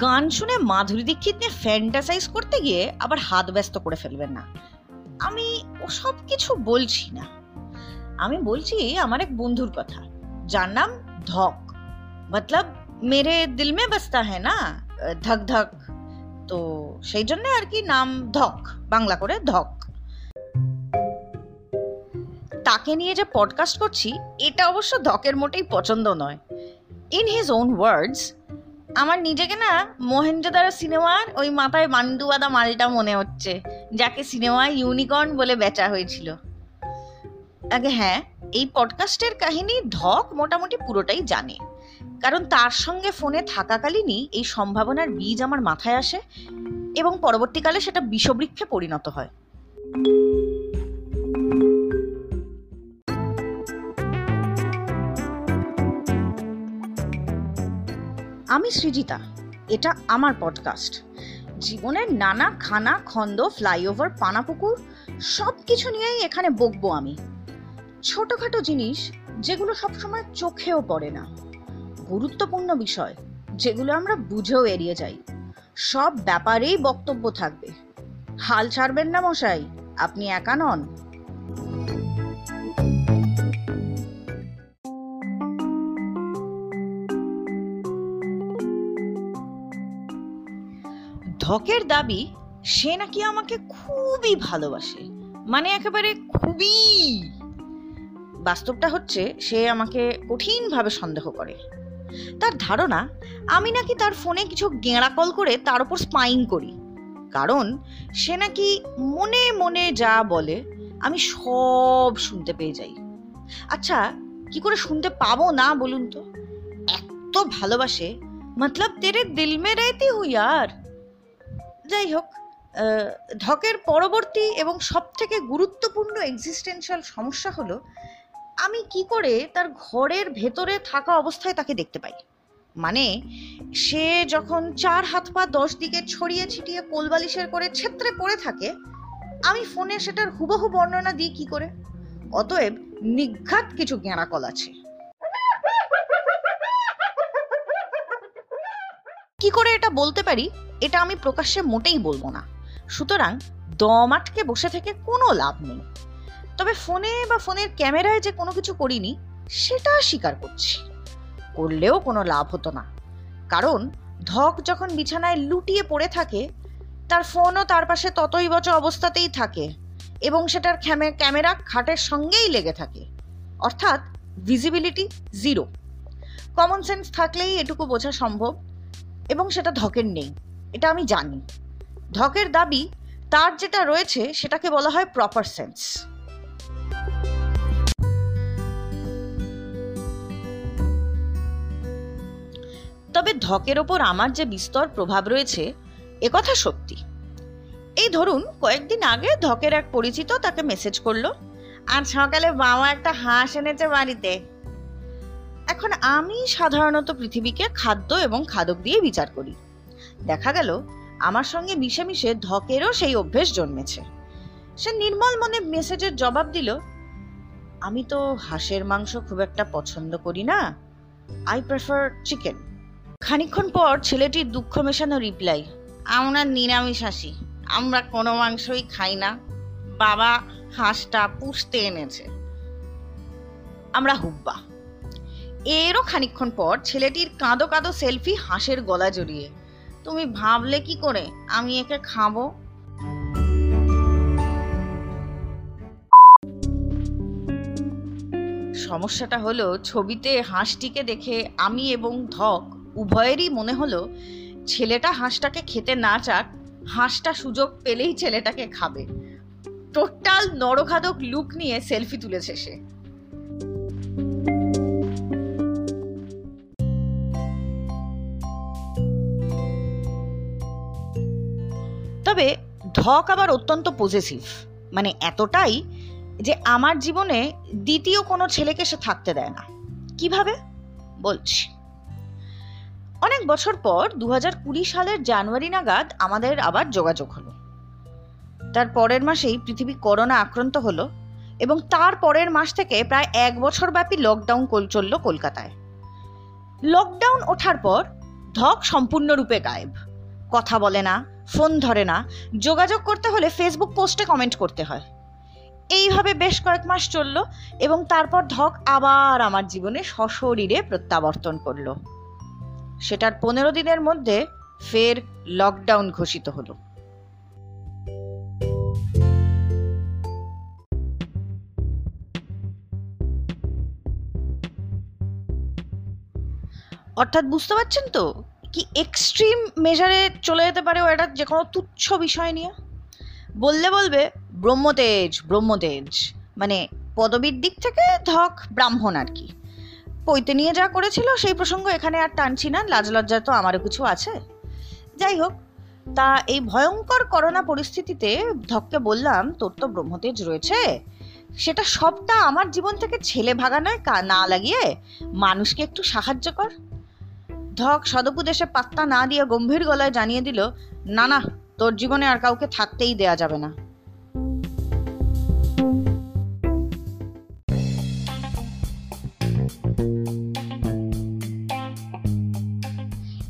গান শুনে মাধুরী দীক্ষিত নিয়ে ফ্যান্টাসাইজ করতে গিয়ে আবার হাত ব্যস্ত করে ফেলবেন না। আমি ওসব কিছু বলছি না। আমি বলছি, আমার এক বন্ধুর কথা। যার নাম ধক। মতলব, মেরে দিল মে বসতা হ্যাঁ না? ধক ধক। তো সেই জন্য আর কি নাম ধক। বাংলা করে ধক। তাকে নিয়ে যে পডকাস্ট করছি, এটা অবশ্য ধকের মোটেই পছন্দ নয়। ইন হিজ ওন ওয়ার্ডস আমার নিজেকে না মহেন্দ্রদারা সিনেমার ওই মাথায় মান্ডুয়াদা মালটা মনে হচ্ছে, যাকে সিনেমায় ইউনিকর্ন বলে বেচা হয়েছিল। আগে হ্যাঁ এই পডকাস্টের কাহিনী ধক মোটামুটি পুরোটাই জানে। কারণ তার সঙ্গে ফোনে থাকাকালীনই এই সম্ভাবনার বীজ আমার মাথায় আসে এবং পরবর্তীকালে সেটা বিষবৃক্ষে পরিণত হয়। আমি সৃজিতা। এটা আমার পডকাস্ট জীবনের নানা খানা, খন্দ, ফ্লাইওভার, পানাপুকুর সব কিছু নিয়েই এখানে বকবো আমি। ছোটখাটো জিনিস যেগুলো সবসময় চোখেও পড়ে না। গুরুত্বপূর্ণ বিষয় যেগুলো আমরা বুঝেও এড়িয়ে যাই। সব ব্যাপারেই বক্তব্য থাকবে। হাল ছাড়বেন না মশাই, আপনি একা নন। ধকের দাবি, সে নাকি আমাকে খুবই ভালোবাসে। মানে একেবারে খুবই। বাস্তবটা হচ্ছে, সে আমাকে কঠিনভাবে সন্দেহ করে। তার ধারণা, আমি নাকি তার ফোনে কিছু গেঁড়া কল করে তার উপর স্পাইং করি। কারণ, সে নাকি মনে মনে যা বলে, আমি সব শুনতে পেয়ে যাই। আচ্ছা কি করে শুনতে পাবো না বলুন তো? এত ভালোবাসে, মতলব তেরে দিল মে রহতি হুই আর যাই হোক ধকের পরবর্তী এবং সব থেকে গুরুত্বপূর্ণ এক্সিস্টেন্সিয়াল সমস্যা হলো, আমি কি করে তার ঘরের ভেতরে থাকা অবস্থায় তাকে দেখতে পাই? মানে সে যখন চার হাত পা দশ দিকে ছড়িয়ে ছিটিয়ে কোলবালিশের করে ছেত্রে পড়ে থাকে, আমি ফোনে সেটার হুবহু বর্ণনা দিই কি করে? অতএব নিঘাত কিছু গেঁড়াকল আছে। কি করে এটা বলতে পারি? এটা আমি প্রকাশ্যে মোটেই বলব না। সুতরাং দম আটকে বসে থেকে কোনো লাভ নেই। তবে ফোনে বা ফোনের ক্যামেরায় যে কোনো কিছু করিনি, সেটা স্বীকার করছি। করলেও কোনো লাভ হতো না। কারণ ধক যখন বিছানায় লুটিয়ে পড়ে থাকে, তার ফোনও তার পাশে ততই বচ অবস্থাতেই থাকে এবং সেটার ক্যামেরা খাটের সঙ্গেই লেগে থাকে। অর্থাৎ ভিজিবিলিটি জিরো কমন সেন্স থাকলেই এটুকু বোঝা সম্ভব। এবং সেটা ধকের নেই। এটা আমি জানি। ধকের দাবি তার যেটা রয়েছে সেটাকে বলা হয় প্রপার সেন্স তবে ধকের ওপর আমার যে বিস্তর প্রভাব রয়েছে একথা সত্যি। এই ধরুন, কয়েকদিন আগে ধকের এক পরিচিত তাকে মেসেজ করল। আর সকালে বাবা একটা হাঁস এনেছে বাড়িতে। এখন আমি সাধারণত পৃথিবীকে খাদ্য এবং খাদক দিয়ে বিচার করি। দেখা গেল, আমার সঙ্গে মিশে মিশে ধকেরও সেই অভ্যেস জন্মেছে। সে নির্মল মনে মেসেজের জবাব দিল, আমি তো হাঁসের মাংস খুব একটা পছন্দ করি না। আই প্রেফার চিকেন খানিক্ষণ পর ছেলেটির দুঃখ মেশানো রিপ্লাই আমরা নিরামিষ হাসি, আমরা কোনো মাংসই খাই না। বাবা হাঁসটা পুষতে এনেছে। আমরা হুব্বা। এরও খানিক্ষণ পর ছেলেটির কাঁদো কাঁদো সেলফি হাঁসের গলা জড়িয়ে। তুমি ভাবলে কি করে? আমি একে খাব। সমস্যাটা হলো, ছবিতে হাঁসটিকে দেখে আমি এবং ধক উভয়েরই মনে হলো, ছেলেটা হাঁসটাকে খেতে না চাক, হাঁসটা সুযোগ পেলেই ছেলেটাকে খাবে। টোটাল নরখাদক লুক নিয়ে সেলফি তুলেছে সে। তবে ধক আবার অত্যন্ত পজেসিভ মানে এতটাই যে আমার জীবনে দ্বিতীয় কোনো ছেলেকে সে থাকতে দেয় না। কীভাবে? বলছি। অনেক বছর পর দু সালের জানুয়ারি নাগাদ আমাদের আবার যোগাযোগ হলো। তার পরের মাসেই পৃথিবী করোনা আক্রান্ত হলো এবং তার পরের মাস থেকে প্রায় এক বছর ব্যাপী লকডাউন চলল কলকাতায়। লকডাউন ওঠার পর ধক সম্পূর্ণরূপে গায়েব। কথা বলে না ফোন ধরে না। যোগাযোগ করতে হলে ফেসবুক পোস্টে কমেন্ট করতে হয়। এইভাবে বেশ কয়েক মাস চলল এবং তারপর ধক আবার আমার জীবনে সশরীরে প্রত্যাবর্তন করল। সেটার পনেরো দিনের মধ্যে ফের লকডাউন ঘোষিত হলো। অর্থাৎ বুঝতে পারছেন তো? কি এক্সট্রিম মেজারে চলে যেতে পারে ও এটা যে কোনো তুচ্ছ বিষয় নিয়ে? বললে বলবে, ব্রহ্মতেজ ব্রহ্মতেজ। মানে পদবীর দিক থেকে ধক, ব্রাহ্মণ আর কি। পৈতে নিয়ে যা করেছিল, সেই প্রসঙ্গ এখানে আর টানছি না, লাজ লজ্জা তো আমারও কিছু আছে। যাই হোক, তা এই ভয়ঙ্কর করোনা পরিস্থিতিতে ধককে বললাম, তোর তো ব্রহ্মতেজ রয়েছে। সেটা সবটা আমার জীবন থেকে ছেলে ভাগানোয় কা, না লাগিয়ে মানুষকে একটু সাহায্য কর। ধক সদপুদেশে পাত্তা না দিয়ে গম্ভীর গলায় জানিয়ে দিল, না না, তোর জীবনে আর কাউকে থাকতেই দেয়া যাবে না।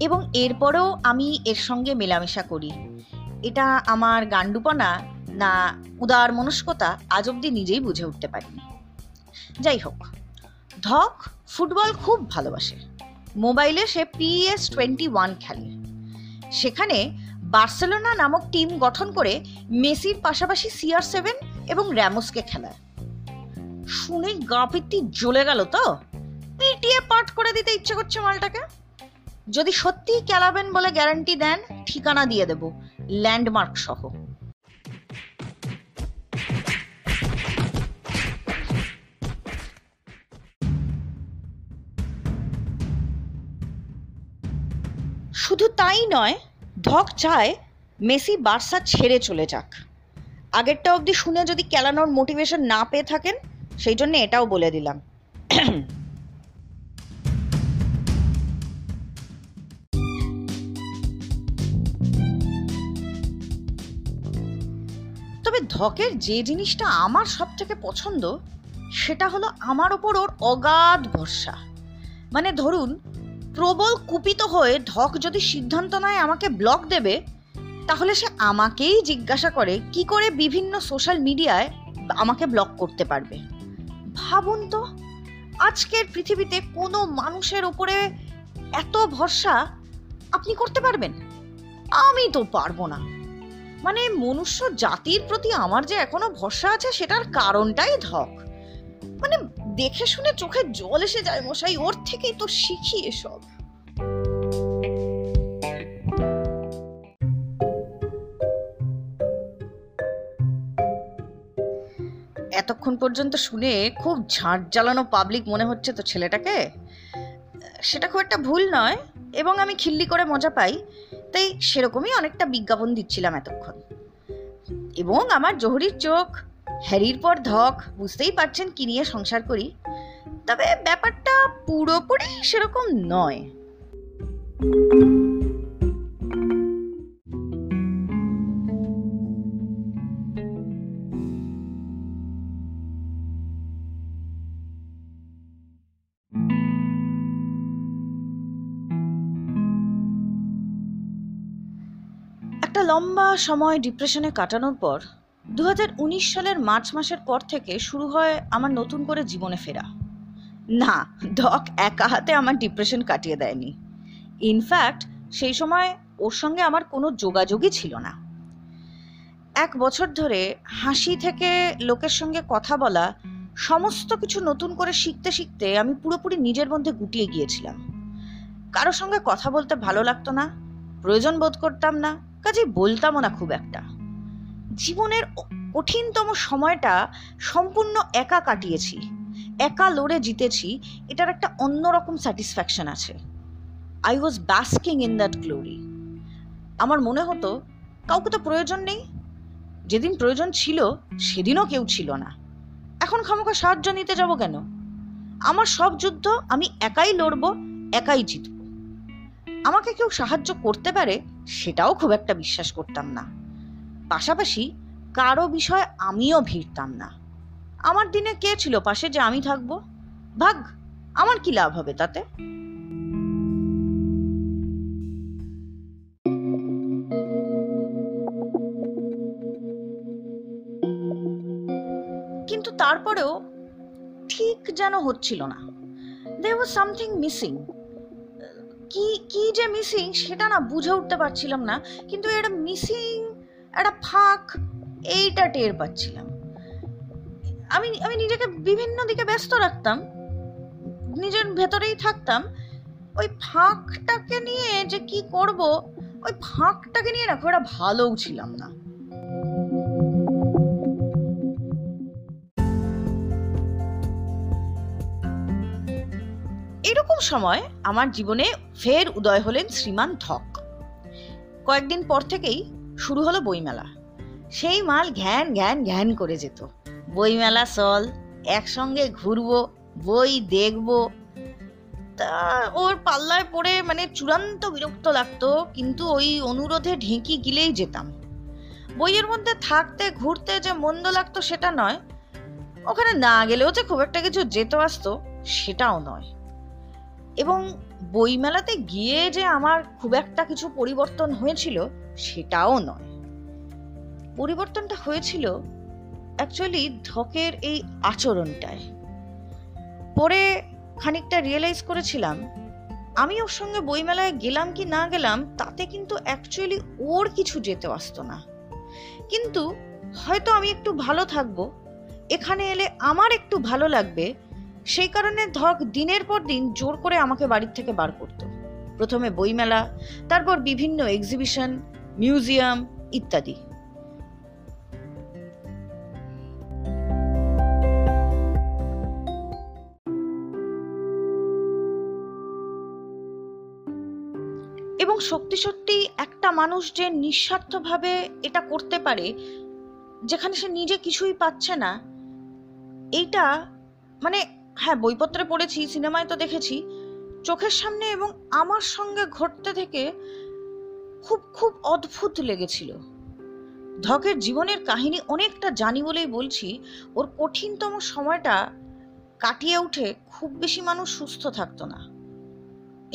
এবং এরপরেও আমি এর সঙ্গে মেলামেশা করি। এটা আমার গান্ডুপনা না উদার মনস্কতা আজ অব্দি নিজেই বুঝে উঠতে পারিনি। যাই হোক, ধক ফুটবল খুব ভালোবাসে। মোবাইলে সে পিএস টোয়েন্টি ওয়ান খেলে। সেখানে বার্সেলোনা নামক টিম গঠন করে মেসির পাশাপাশি সিআর সেভেন এবং র্যামোসকে খেলায়। শুনে গা জ্বলে গেল তো? পিটিয়ে পাঠ করে দিতে ইচ্ছে করছে মালটাকে। যদি সত্যিই খেলাবেন বলে গ্যারান্টি দেন, ঠিকানা দিয়ে দেব, ল্যান্ডমার্ক সহ। শুধু তাই নয়, ধক চায় মেসি বার্সা ছেড়ে চলে যাক। আগেরটা অবধি শুনে যদি কেলানোর মোটিভেশন না পেয়ে থাকেন, সেই জন্য এটাও বলে দিলাম। তবে ধকের যে জিনিসটা আমার সব থেকে পছন্দ, সেটা হলো আমার ওপর ওর অগাধ ভরসা। মানে ধরুন প্রবল কুপিত হয়ে ঢক যদি সিদ্ধান্ত নেয় আমাকে ব্লক দেবে, তাহলে সে আমাকেই জিজ্ঞাসা করে কি করে বিভিন্ন সোশ্যাল মিডিয়ায় আমাকে ব্লক করতে পারবে। ভাবুন তো, আজকের পৃথিবীতে কোনো মানুষের উপরে এত ভরসা আপনি করতে পারবেন? আমি তো পারব না। মানে মনুষ্য জাতির প্রতি আমার যে এখনও ভরসা আছে, সেটার কারণটাই ধক মানে দেখে শুনে চোখে জল এসে যায় মশাই, ওর থেকেই তো শিখি এসব। এতক্ষণ পর্যন্ত শুনে খুব ঝাঁট জ্বালানো পাবলিক মনে হচ্ছে তো ছেলেটাকে? সেটা খুব একটা ভুল নয়, এবং আমি খিল্লি করে মজা পাই, তাই সেরকমই অনেকটা বিজ্ঞাপন দিচ্ছিলাম এতক্ষণ। এবং আমার জহরির চোখ হ্যারির পর ধক, বুঝতেই পারছেন কি নিয়ে সংসার করি। তবে ব্যাপারটা পুরোপুরি সেরকম নয়। একটা লম্বা সময় ডিপ্রেশনে কাটানোর পর দু হাজার উনিশ সালের মার্চ মাসের পর থেকে শুরু হয় আমার নতুন করে জীবনে ফেরা। না, ডক একা হাতে আমার ডিপ্রেশন কাটিয়ে দেয়নি। ইনফ্যাক্ট সেই সময় ওর সঙ্গে আমার কোনো যোগাযোগই ছিল না। এক বছর ধরে হাসি থেকে লোকের সঙ্গে কথা বলা, সমস্ত কিছু নতুন করে শিখতে শিখতে আমি পুরোপুরি নিজের মধ্যে গুটিয়ে গিয়েছিলাম। কারও সঙ্গে কথা বলতে ভালো লাগতো না, প্রয়োজন বোধ করতাম না, কাজেই বলতামও না খুব একটা। জীবনের কঠিনতম সময়টা সম্পূর্ণ একা কাটিয়েছি। একা লড়ে জিতেছি, এটার একটা অন্যরকম স্যাটিসফ্যাকশন আছে। I was basking in that glory আমার মনে হতো, কাউকে তো প্রয়োজন নেই। যেদিন প্রয়োজন ছিল, সেদিনও কেউ ছিল না। এখন খামোখা সাহায্য নিতে যাব কেন? আমার সব যুদ্ধ আমি একাই লড়বো, একাই জিতব। আমাকে কেউ সাহায্য করতে পারে, সেটাও খুব একটা বিশ্বাস করতাম না। পাশাপাশি কারও বিষয় আমিও ভিড়তাম না। আমার দিনে কে ছিল পাশে যে আমি থাকব? ভাগ, আমার কি লাভ হবে তাতে? কিন্তু তারপরেও ঠিক যেন হচ্ছিল না। দেয়ার ওয়াজ সামথিং মিসিং কি কি যে মিসিং সেটা না বুঝে উঠতে পারছিলাম না, কিন্তু এটা মিসিং একটা ফাঁক, এইটা টের পাচ্ছিলাম। আমি আমি নিজেকে বিভিন্ন দিকে ব্যস্ত রাখতাম, নিজের ভেতরেই থাকতাম। ওই ফাঁকটাকে নিয়ে যে কি করব, ওই ফাঁকটাকে নিয়ে না খুব একটা ভালোও ছিলাম না। এরকম সময় আমার জীবনে ফের উদয় হলেন শ্রীমান ধক কয়েকদিন পর থেকেই শুরু হলো বইমেলা। সেই মাল ঘ্যান ঘ্যান ঘ্যান করে যেত। বইমেলা চল, একসঙ্গে ঘুরবো, বই দেখব। তা ওর পাল্লায় পড়ে মানে চূড়ান্ত বিরক্ত লাগতো, কিন্তু ওই অনুরোধে ঢেঁকি গিলেই যেতাম। বইয়ের মধ্যে থাকতে ঘুরতে যে মন্দ লাগতো সেটা নয়, ওখানে না গেলেও যে খুব একটা কিছু যেত আসতো সেটাও নয়। এবং বইমেলাতে গিয়ে যে আমার খুব একটা কিছু পরিবর্তন হয়েছিল সেটাও নয়। পরিবর্তনটা হয়েছিল অ্যাকচুয়ালি ধকের এই আচরণটায়। পরে খানিকটা রিয়েলাইজ করেছিলাম, আমি ওর সঙ্গে বইমেলায় গেলাম কি না গেলাম, তাতে কিন্তু অ্যাকচুয়ালি ওর কিছু যেতে আসতো না। কিন্তু হয়তো আমি একটু ভালো থাকব, এখানে এলে আমার একটু ভালো লাগবে, সেই কারণে ধক দিনের পর দিন জোর করে আমাকে বাড়ির থেকে বার করত। প্রথমে বইমেলা, তারপর বিভিন্ন এক্সিবিশন মিউজিয়াম ইত্যাদি। এবং সত্যি সত্যি একটা মানুষ যে নিঃস্বার্থভাবে এটা করতে পারে, যেখানে সে নিজে কিছুই পাচ্ছে না, এইটা মানে হ্যাঁ বইপত্রে পড়েছি, সিনেমায় তো দেখেছি, চোখের সামনে এবং আমার সঙ্গে ঘটতে থেকে খুব খুব অদ্ভুত লেগেছিল। ধকের জীবনের কাহিনী অনেকটা জানি বলেই বলছি, ওর কঠিনতম সময়টা কাটিয়ে উঠে খুব বেশি মানুষ সুস্থ থাকতো না।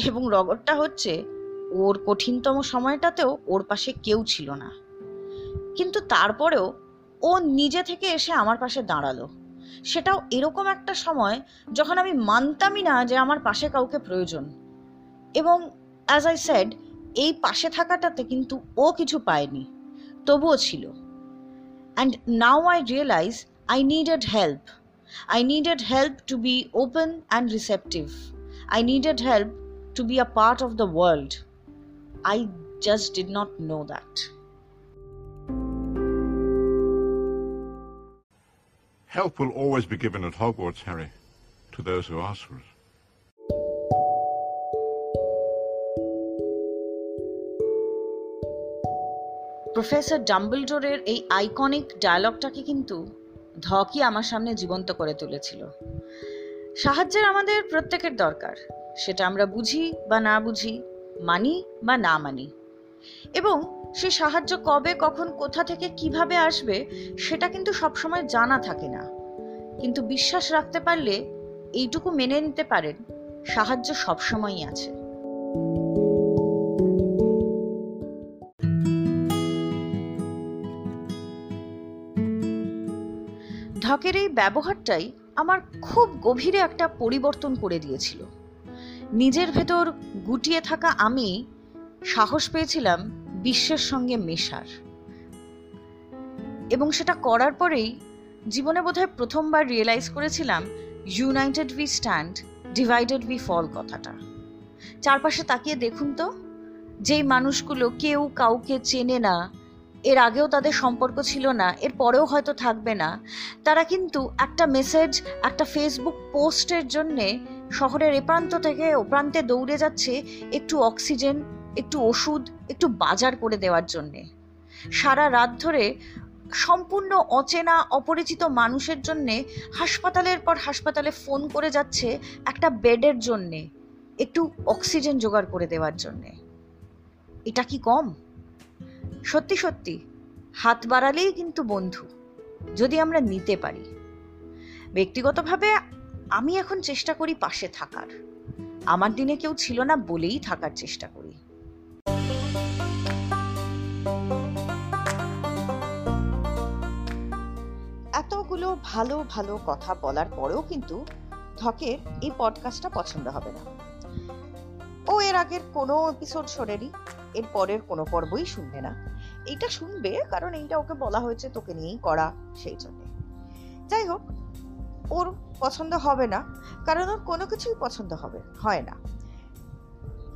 এবং রগরটা হচ্ছে, ওর কঠিনতম সময়টাতেও ওর পাশে কেউ ছিল না। কিন্তু তারপরেও ও নিজে থেকে এসে আমার পাশে দাঁড়াল। সেটাও এরকম একটা সময় যখন আমি মানতামই না যে আমার পাশে কাউকে প্রয়োজন। এবং অ্যাজ আই সেড এই পাশে থাকাটাতে কিন্তু ও কিছু পায়নি তবুও ছিল and now I realise I needed help I needed help to be open and receptive I needed help to be a part of the world I just did not know that. Help will always be given at Hogwarts, Harry, to those who ask for it. Professor ডাম্বলডোরের এই iconic ডায়লগটাকে কিন্তু ধকই আমার সামনে জীবন্ত করে তুলেছিল। সাহায্যের আমাদের প্রত্যেকের দরকার, সেটা আমরা বুঝি বা না বুঝি, মানি বা না মানি। এবং সে সাহায্য কবে, কখন, কোথা থেকে কীভাবে আসবে, সেটা কিন্তু সবসময় জানা থাকে না। কিন্তু বিশ্বাস রাখতে পারলে এইটুকু মেনে নিতে পারেন, সাহায্য সবসময়ই আছে। ধকের এই ব্যবহারটাই আমার খুব গভীরে একটা পরিবর্তন করে দিয়েছিল। নিজের ভেতর গুটিয়ে থাকা আমি সাহস পেয়েছিলাম বিশ্বের সঙ্গে মেশার। এবং সেটা করার পরেই জীবনে বোধহয় প্রথমবার রিয়েলাইজ করেছিলাম united we stand divided we fall কথাটা। চারপাশে তাকিয়ে দেখুন তো, যেই মানুষগুলো কেউ কাউকে চেনে না এর আগেও তাদের সম্পর্ক ছিল না, এর পরেও হয়তো থাকবে না। তারা কিন্তু একটা মেসেজ একটা ফেসবুক পোস্টের জন্যে শহরের এ প্রান্ত থেকে ও প্রান্তে দৌড়ে যাচ্ছে একটু অক্সিজেন একটু ওষুধ, একটু বাজার করে দেওয়ার জন্যে। সারা রাত ধরে সম্পূর্ণ অচেনা, অপরিচিত মানুষের জন্যে হাসপাতালের পর হাসপাতালে ফোন করে যাচ্ছে একটা বেডের জন্যে, একটু অক্সিজেন জোগাড় করে দেওয়ার জন্যে। এটা কি কম? সত্যি সত্যি, হাত বাড়ালেই কিন্তু বন্ধু, যদি আমরা নিতে পারি। ব্যক্তিগতভাবে আমি এখন চেষ্টা করি পাশে থাকার। আমার দিনে কেউ ছিল না বলেই থাকার চেষ্টা করি। এতগুলো ভালো ভালো কথা বলার পরেও কিন্তু ধকের এই পডকাস্টটা পছন্দ হবে না। ও এর আগের কোনো এপিসোড শোনেনি? এর পরের কোনো পর্বই শুনবে না। এইটা শুনবে কারণ এইটা ওকে বলা হয়েছে তোকে নিয়েই করা সেই জন্য। যাই হোক, ওর পছন্দ হবে না, কারণ ওর কোনো কিছুই পছন্দ হবে, হয় না।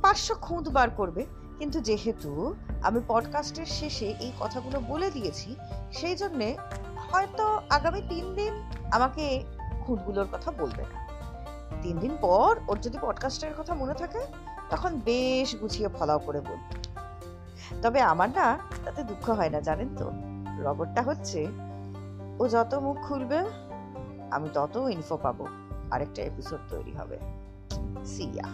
পাঁচশো খুঁত বার করবে, কিন্তু যেহেতু আমি পডকাস্টের শেষে এই কথাগুলো বলে দিয়েছি, সেই জন্যে হয়তো আগামী তিন দিন আমাকে খুঁতগুলোর কথা বলবে না। তিন দিন পর ওর যদি পডকাস্টের কথা মনে থাকে তখন বেশ গুছিয়ে ফলাও করে বলল, তবে আমার না তাতে দুঃখ হয় না, জানেন তো। রবটটা হচ্ছে, ও যত মুখ খুলবে, আমি তত ইনফো পাবো। আরেকটা এপিসোড তৈরি হবে। সিয়া